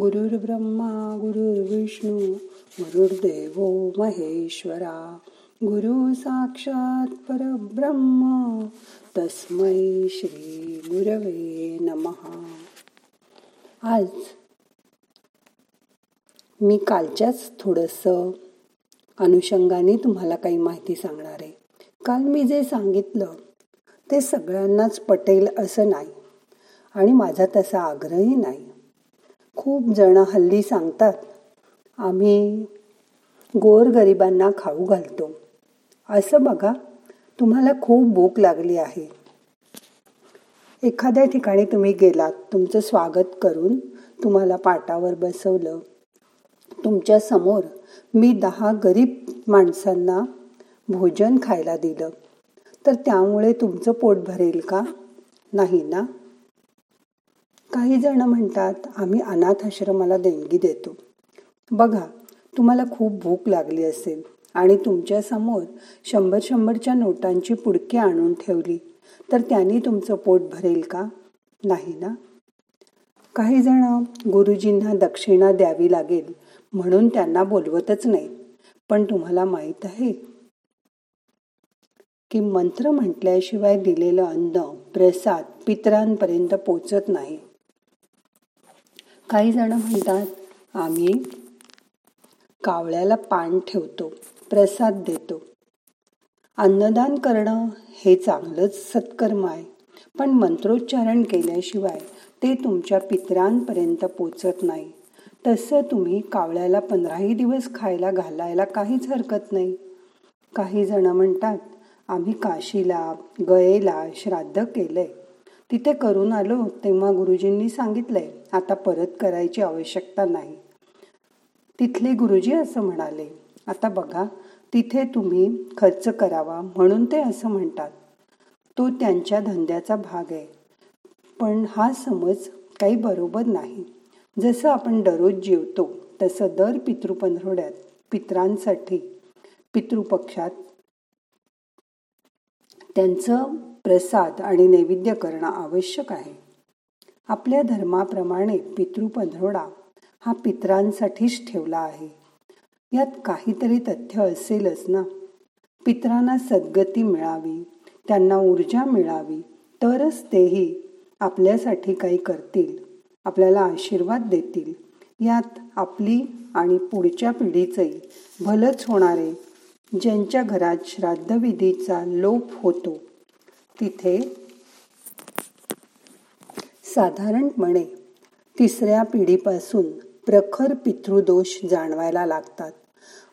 गुरुर्ब्रह्मा गुरुर्विष्णू गुरुर्देव महेश्वरा. गुरु साक्षात परब्रह्म तस्मै श्री गुरवे नमहा आज मी कालच्याच थोडस अनुषंगाने तुम्हाला काही माहिती सांगणार आहे. काल मी जे सांगितलं ते सगळ्यांनाच पटेल असं नाही आणि माझा तसा आग्रहही नाही. खूप जण हल्ली सांगतात आम्ही गोरगरिबांना खाऊ घालतो. असं बघा तुम्हाला खूप भूक लागली आहे. एखाद्या ठिकाणी तुम्ही गेलात तुमचं स्वागत करून तुम्हाला पाटावर बसवलं. तुमच्यासमोर मी दहा गरीब माणसांना भोजन खायला दिलं. तर त्यामुळे तुमचं पोट भरेल का? नाही ना? काही जण म्हणतात आम्ही अनाथ आश्रमाला देणगी देतो. बघा तुम्हाला खूप भूक लागली असेल आणि तुमच्यासमोर शंभर शंभरच्या नोटांची पुडकी आणून ठेवली तर त्यांनी तुमचं पोट भरेल का? नाही ना? काही जण गुरुजींना दक्षिणा द्यावी लागेल म्हणून त्यांना बोलवतच नाही. पण तुम्हाला माहीत आहे की मंत्र म्हटल्याशिवाय दिलेलं अन्न प्रसाद पितरांपर्यंत पोचत नाही. काही जण म्हणतात आम्ही कावळ्याला पान ठेवतो प्रसाद देतो. अन्नदान करणं हे चांगलंच सत्कर्म आहे. पण मंत्रोच्चारण केल्याशिवाय ते तुमच्या पितरांपर्यंत पोचत नाही. तसं तुम्ही कावळ्याला पंधराही दिवस खायला घालायला काहीच हरकत नाही. काही जण म्हणतात आम्ही काशीला गयेला श्राद्ध केलंय. तिथे करून आलो तेव्हा गुरुजींनी सांगितलंय आता परत करायची आवश्यकता नाही. तिथले गुरुजी असं म्हणाले आता बघा तिथे तुम्ही खर्च करावा म्हणून ते असं म्हणतात. तो त्यांच्या धंद्याचा भाग आहे. पण हा समज काही बरोबर नाही. जसं आपण दररोज जेवतो तसं दर पितृपंधरवड्यात पित्रांसाठी पितृपक्षात त्यांचं प्रसाद आणि नैवेद्य करणं आवश्यक आहे. आपल्या धर्माप्रमाणे पितृपंधरवडा हा पित्रांसाठीच ठेवला आहे. यात काहीतरी तथ्य असेलच ना? पित्रांना सद्गती मिळावी त्यांना ऊर्जा मिळावी तरच तेही आपल्यासाठी काही करतील आपल्याला आशीर्वाद देतील. यात आपली आणि पुढच्या पिढीचंही भलंच होणारे ज्यांच्या घरात श्राद्धविधीचा लोप होतो. तिथे साधारणपणे तिसऱ्या पिढीपासून प्रखर पितृदोष जाणवायला लागतात.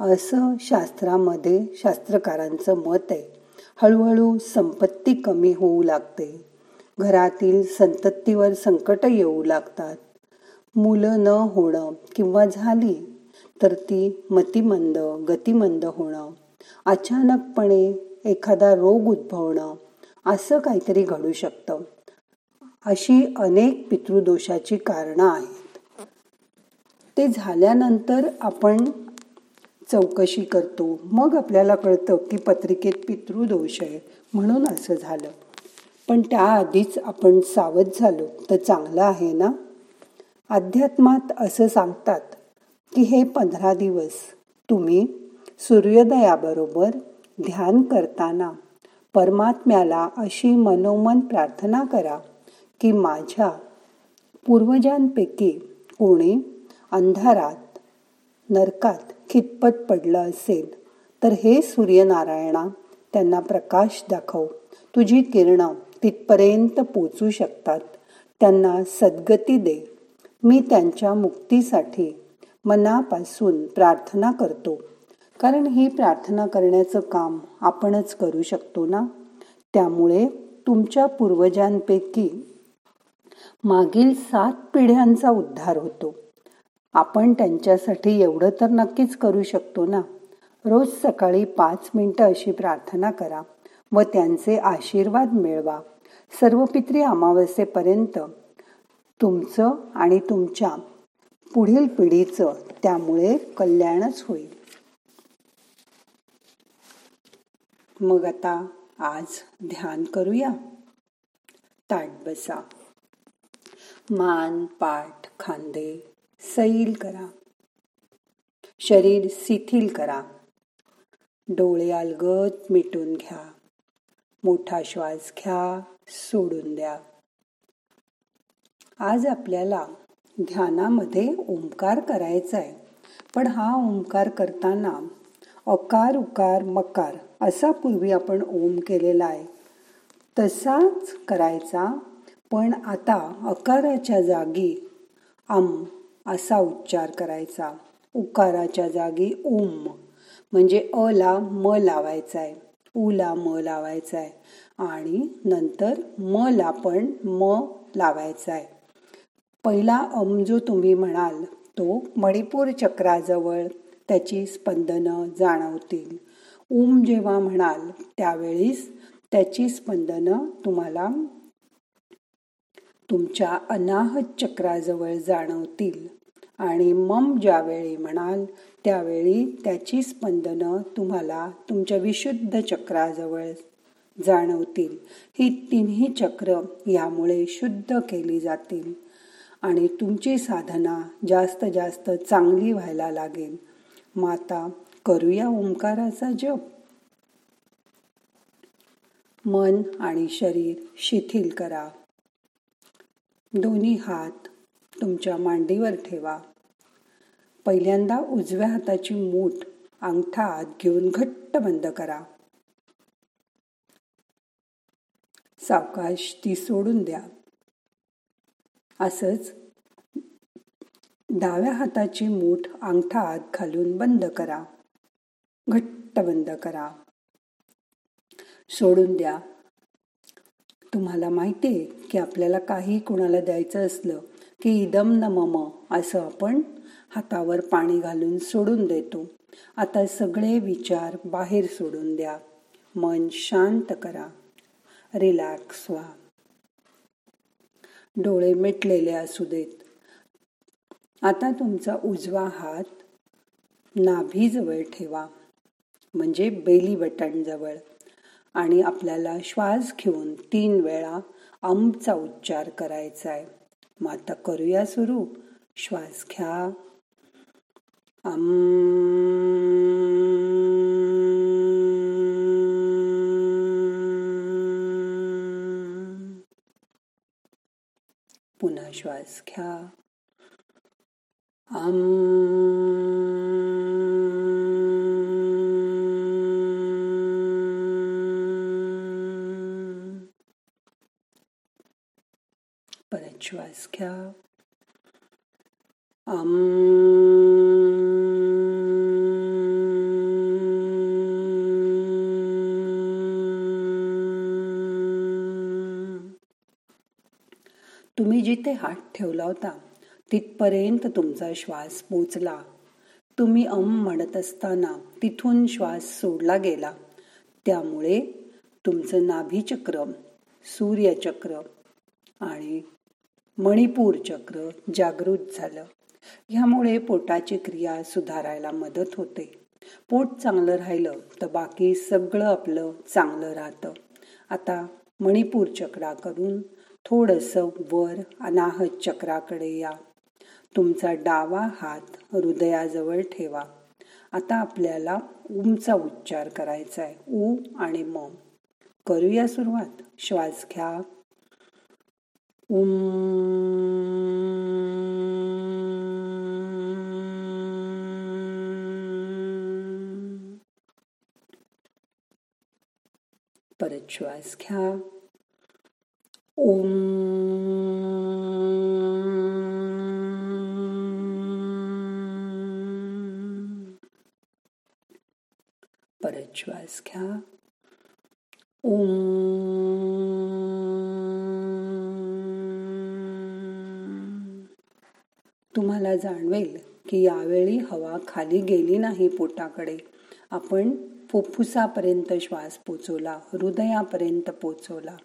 असं शास्त्रामध्ये शास्त्रकारांचं मत आहे. हळूहळू संपत्ती कमी होऊ लागते. घरातील संततीवर संकट येऊ लागतात. मुलं न होणं किंवा झाली तर ती मतिमंद गतिमंद होणं अचानकपणे एखादा रोग उद्भवणं असं काहीतरी घडू शकतं. अशी अनेक पितृदोषाची कारणं आहेत. ते झाल्यानंतर आपण चौकशी करतो. मग आपल्याला कळतं की पत्रिकेत पितृदोष आहे म्हणून असं झालं. पण त्याआधीच आपण सावध झालो तर चांगलं आहे ना? अध्यात्मात असं सांगतात की हे पंधरा दिवस तुम्ही सूर्योदयाबरोबर ध्यान करताना परमात्म्याला अशी मनोमन प्रार्थना करा की माझ्या पूर्वजांपैकी कोणी अंधारात नरकात खितपत पडलं असेल तर हे सूर्यनारायणा त्यांना प्रकाश दाखव. तुझी किरणं तिथपर्यंत पोचू शकतात. त्यांना सद्गती दे. मी त्यांच्या मुक्तीसाठी मनापासून प्रार्थना करतो. कारण ही प्रार्थना करण्याचं काम आपणच करू शकतो ना? त्यामुळे तुमच्या पूर्वजांपैकी मागील सात पिढ्यांचा उद्धार होतो. आपण त्यांच्यासाठी एवढं तर नक्कीच करू शकतो ना? रोज सकाळी पाच मिनटं अशी प्रार्थना करा व त्यांचे आशीर्वाद मिळवा. सर्व पित्री अमावस्येपर्यंत तुमचं आणि तुमच्या पुढील पिढीचं त्यामुळे कल्याणच होईल. मग आता आज ध्यान करूया. ताट बसा. मान पाठ खांदे सैल करा. शरीर शिथिल करा. डोळे अलगत मिटून घ्या. मोठा श्वास घ्या सोडून द्या. आज आपल्याला ध्यानामध्ये ओंकार करायचा आहे पण हा ओंकार करताना अकार उकार मकार असा पूर्वी आपण ओम केलेला आहे. तसाच करायचा पण आता अकाराच्या जागी आम असा उच्चार करायचा. उकाराच्या जागी ओम म्हणजे अला म लावायचा आहे उला म लावायचा आहे आणि नंतर म ला पण म लावायचा आहे पहिला अम जो तुम्ही म्हणाल तो मणिपूर चक्राजवळ त्याची स्पंदनं जाणवतील. ओम जेव्हा म्हणाल त्यावेळीस त्याची स्पंदनं तुम्हाला तुमच्या अनाहत चक्राजवळ जाणवतील. आणि मम ज्यावेळी म्हणाल त्यावेळी त्याची स्पंदनं तुम्हाला तुमच्या विशुद्ध चक्राजवळ जाणवतील. ही तिन्ही चक्र यामुळे शुद्ध केली जातील. आणि तुमची साधना जास्त जास्त चांगली व्हायला लागेल. माता करूया ओंकाराचा जप. मन आणि शरीर शिथिल करा. दोन्ही हात तुमच्या मांडीवर ठेवा. पहिल्यांदा उजव्या हाताची मूठ अंगठा आत घेऊन घट्ट बंद करा. सावकाश ती सोडून द्या. असच डाव्या हाताची मूठ अंगठा आत घालून बंद करा. घट्ट बंद करा. सोडून द्या. तुम्हाला माहिती आहे की आपल्याला काही कुणाला द्यायचं असलं की इदम न मम असं आपण हातावर पाणी घालून सोडून देतो. आता सगळे विचार बाहेर सोडून द्या. मन शांत करा. रिलॅक्स व्हा. डोळे मिटलेले असू देत. आता तुमचा उजवा हात नाभीजवळ ठेवा. म्हणजे बेली बटणजवळ. आणि आपल्याला श्वास घेऊन तीन वेळा आमचा उच्चार करायचा आहे मग आता करूया सुरू. श्वास घ्या. अम पुन्हा श्वास घ्या. अम श्वास घ्या अम तुम्ही जिथे हात ठेवला होता तिथपर्यंत तुमचा श्वास पोचला. तुम्ही अम म्हणत असताना तिथून श्वास सोडला गेला. त्यामुळे तुमचं नाभीचक्र सूर्यचक्र आणि मणिपूर चक्र जागृत झालं. ह्यामुळे पोटाची क्रिया सुधारायला मदत होते. पोट चांगलं राहिलं तर बाकी सगळं आपलं चांगलं राहतं. आता मणिपूर चक्राकडून थोडंसं वर अनाहत चक्राकडे या. तुमचा डावा हात हृदयाजवळ ठेवा. आता आपल्याला उमचा उच्चार करायचा आहे ऊ आणि म. करूया सुरुवात. श्वास घ्या. उम परत श्वास घ्या ओम आपल्याला जाणवेल की यावेळी हवा खाली गेली नाही पोटाकडे. आपण फुफ्फुसापर्यंत श्वास पोचवला हृदयापर्यंत पोचवला.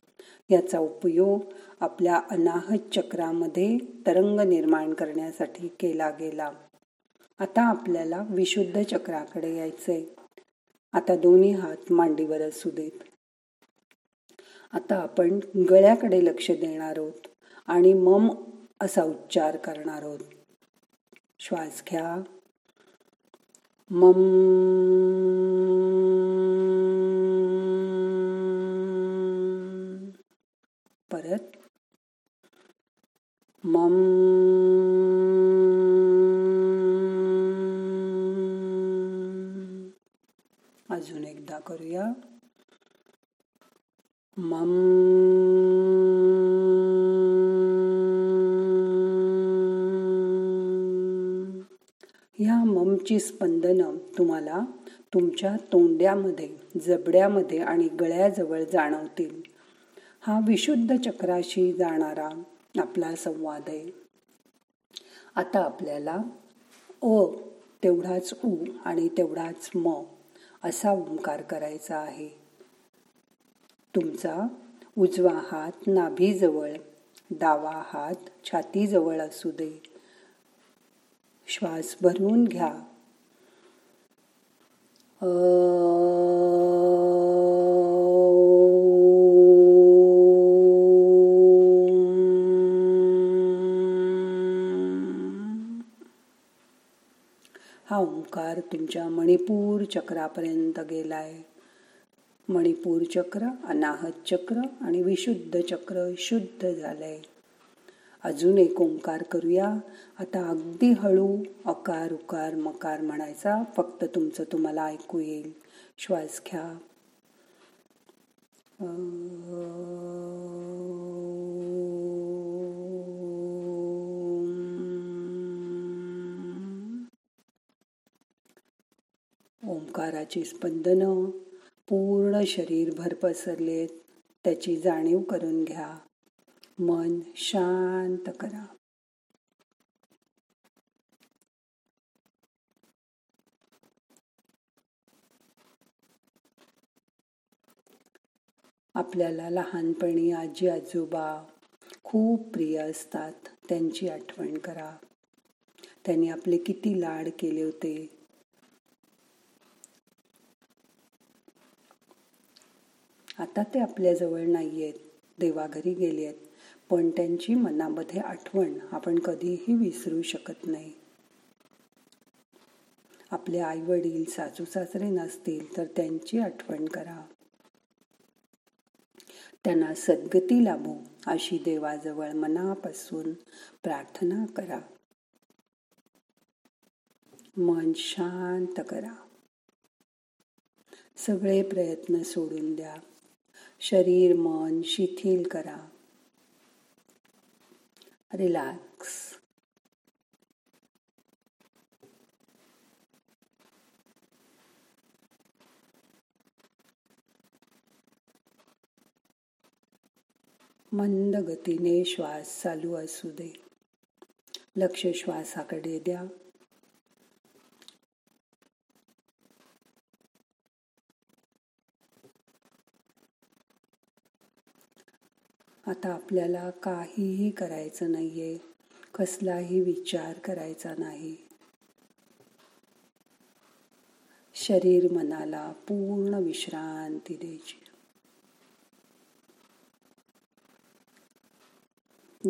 याचा उपयोग आपल्या अनाहत चक्रामध्ये तरंग निर्माण करण्यासाठी केला गेला. आता आपल्याला विशुद्ध चक्राकडे यायचंय. आता दोन्ही हात मांडीवर असू देत. आता आपण गळ्याकडे लक्ष देणार आहोत आणि मम असा उच्चार करणार आहोत. श्वास घ्या. मम. परत. मम. अजून एकदा करूया. मम. ह्या ममची स्पंदनं तुम्हाला तुमच्या तोंड्यामध्ये जबड्यामध्ये आणि गळ्याजवळ जाणवतील. हा विशुद्ध चक्राशी जाणारा आपला संवाद आहे. आता आपल्याला अ तेवढाच उ आणि तेवढाच म असा ओंकार करायचा आहे. तुमचा उजवा हात नाभीजवळ डावा हात छातीजवळ असू दे. श्वास भरून घ्या. हा ओंकार तुमच्या मणिपूर चक्रापर्यंत गेलाय. मणिपूर चक्र अनाहत चक्र आणि विशुद्ध चक्र शुद्ध झालंय. अजून एक ओंकार करूया. आता अगदी हळू अकार उकार मकार म्हणायचा. फक्त तुमचं तुम्हाला ऐकू येईल. श्वास घ्या. ओंकाराची स्पंदनं पूर्ण शरीरभर पसरलेत. त्याची जाणीव करून घ्या. मन शांत करा. आपल्याला लहानपणी आजी आजोबा खूप प्रिय असतात. त्यांची आठवण करा. त्यांनी आपले किती लाड केले होते. आता ते आपल्याजवळ नाही आहेत देवाघरी गेले आहेत पण त्यांची मनामध्ये आठवण आपण कधीही विसरू शकत नाही. आपले आई वडील सासू सासरे नसतील तर त्यांची आठवण करा. त्यांना सद्गती लाभो अशी देवाजवळ मनापासून प्रार्थना करा. मन शांत करा. सगळे प्रयत्न सोडून द्या. शरीर मन शिथिल करा. रिलॅक्स मंद गतीने श्वास चालू असू दे. लक्ष श्वासाकडे द्या. आता आपल्याला काहीही करायचं नाहीये. कसलाही विचार करायचा नाही. शरीर मनाला पूर्ण विश्रांती द्यायची.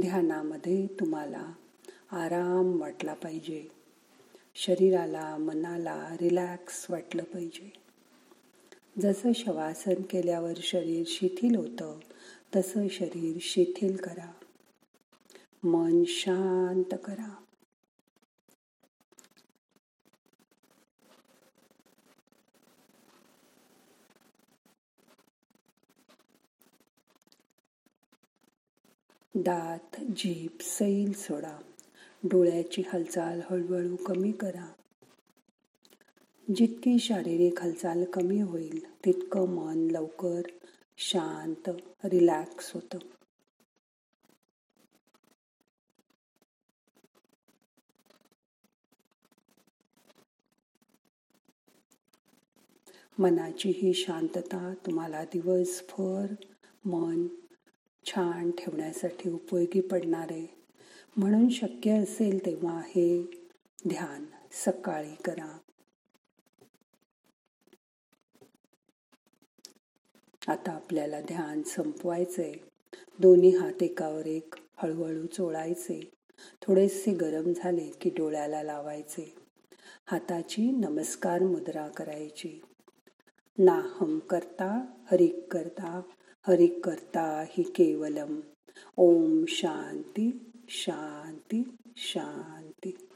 ध्यानामध्ये तुम्हाला आराम वाटला पाहिजे. शरीराला मनाला रिलॅक्स वाटलं पाहिजे. जसं शवासन केल्यावर शरीर शिथिल होतं तसं शरीर शिथिल करा. मन शांत करा. दात जीभ सैल सोडा. डोळ्याची हालचाल हळूहळू कमी करा. जितकी शारीरिक हालचाल कमी होईल तितकं मन लवकर शांत रिलॅक्स होतं. मनाची ही शांतता तुम्हाला दिवसभर मन छान ठेवण्यासाठी उपयोगी पडणार आहे. म्हणून शक्य असेल तेव्हा हे ध्यान सकाळी करा. आता आपल्याला ध्यान संपवायचंय. दोन्ही हात एकावर एक हळूहळू चोळायचे. थोडेसे गरम झाले की डोळ्याला लावायचे. हाताची नमस्कार मुद्रा करायची. नाहम करता हरिक करता हरिक करता हि केवलम. ओम शांती शांती शांती.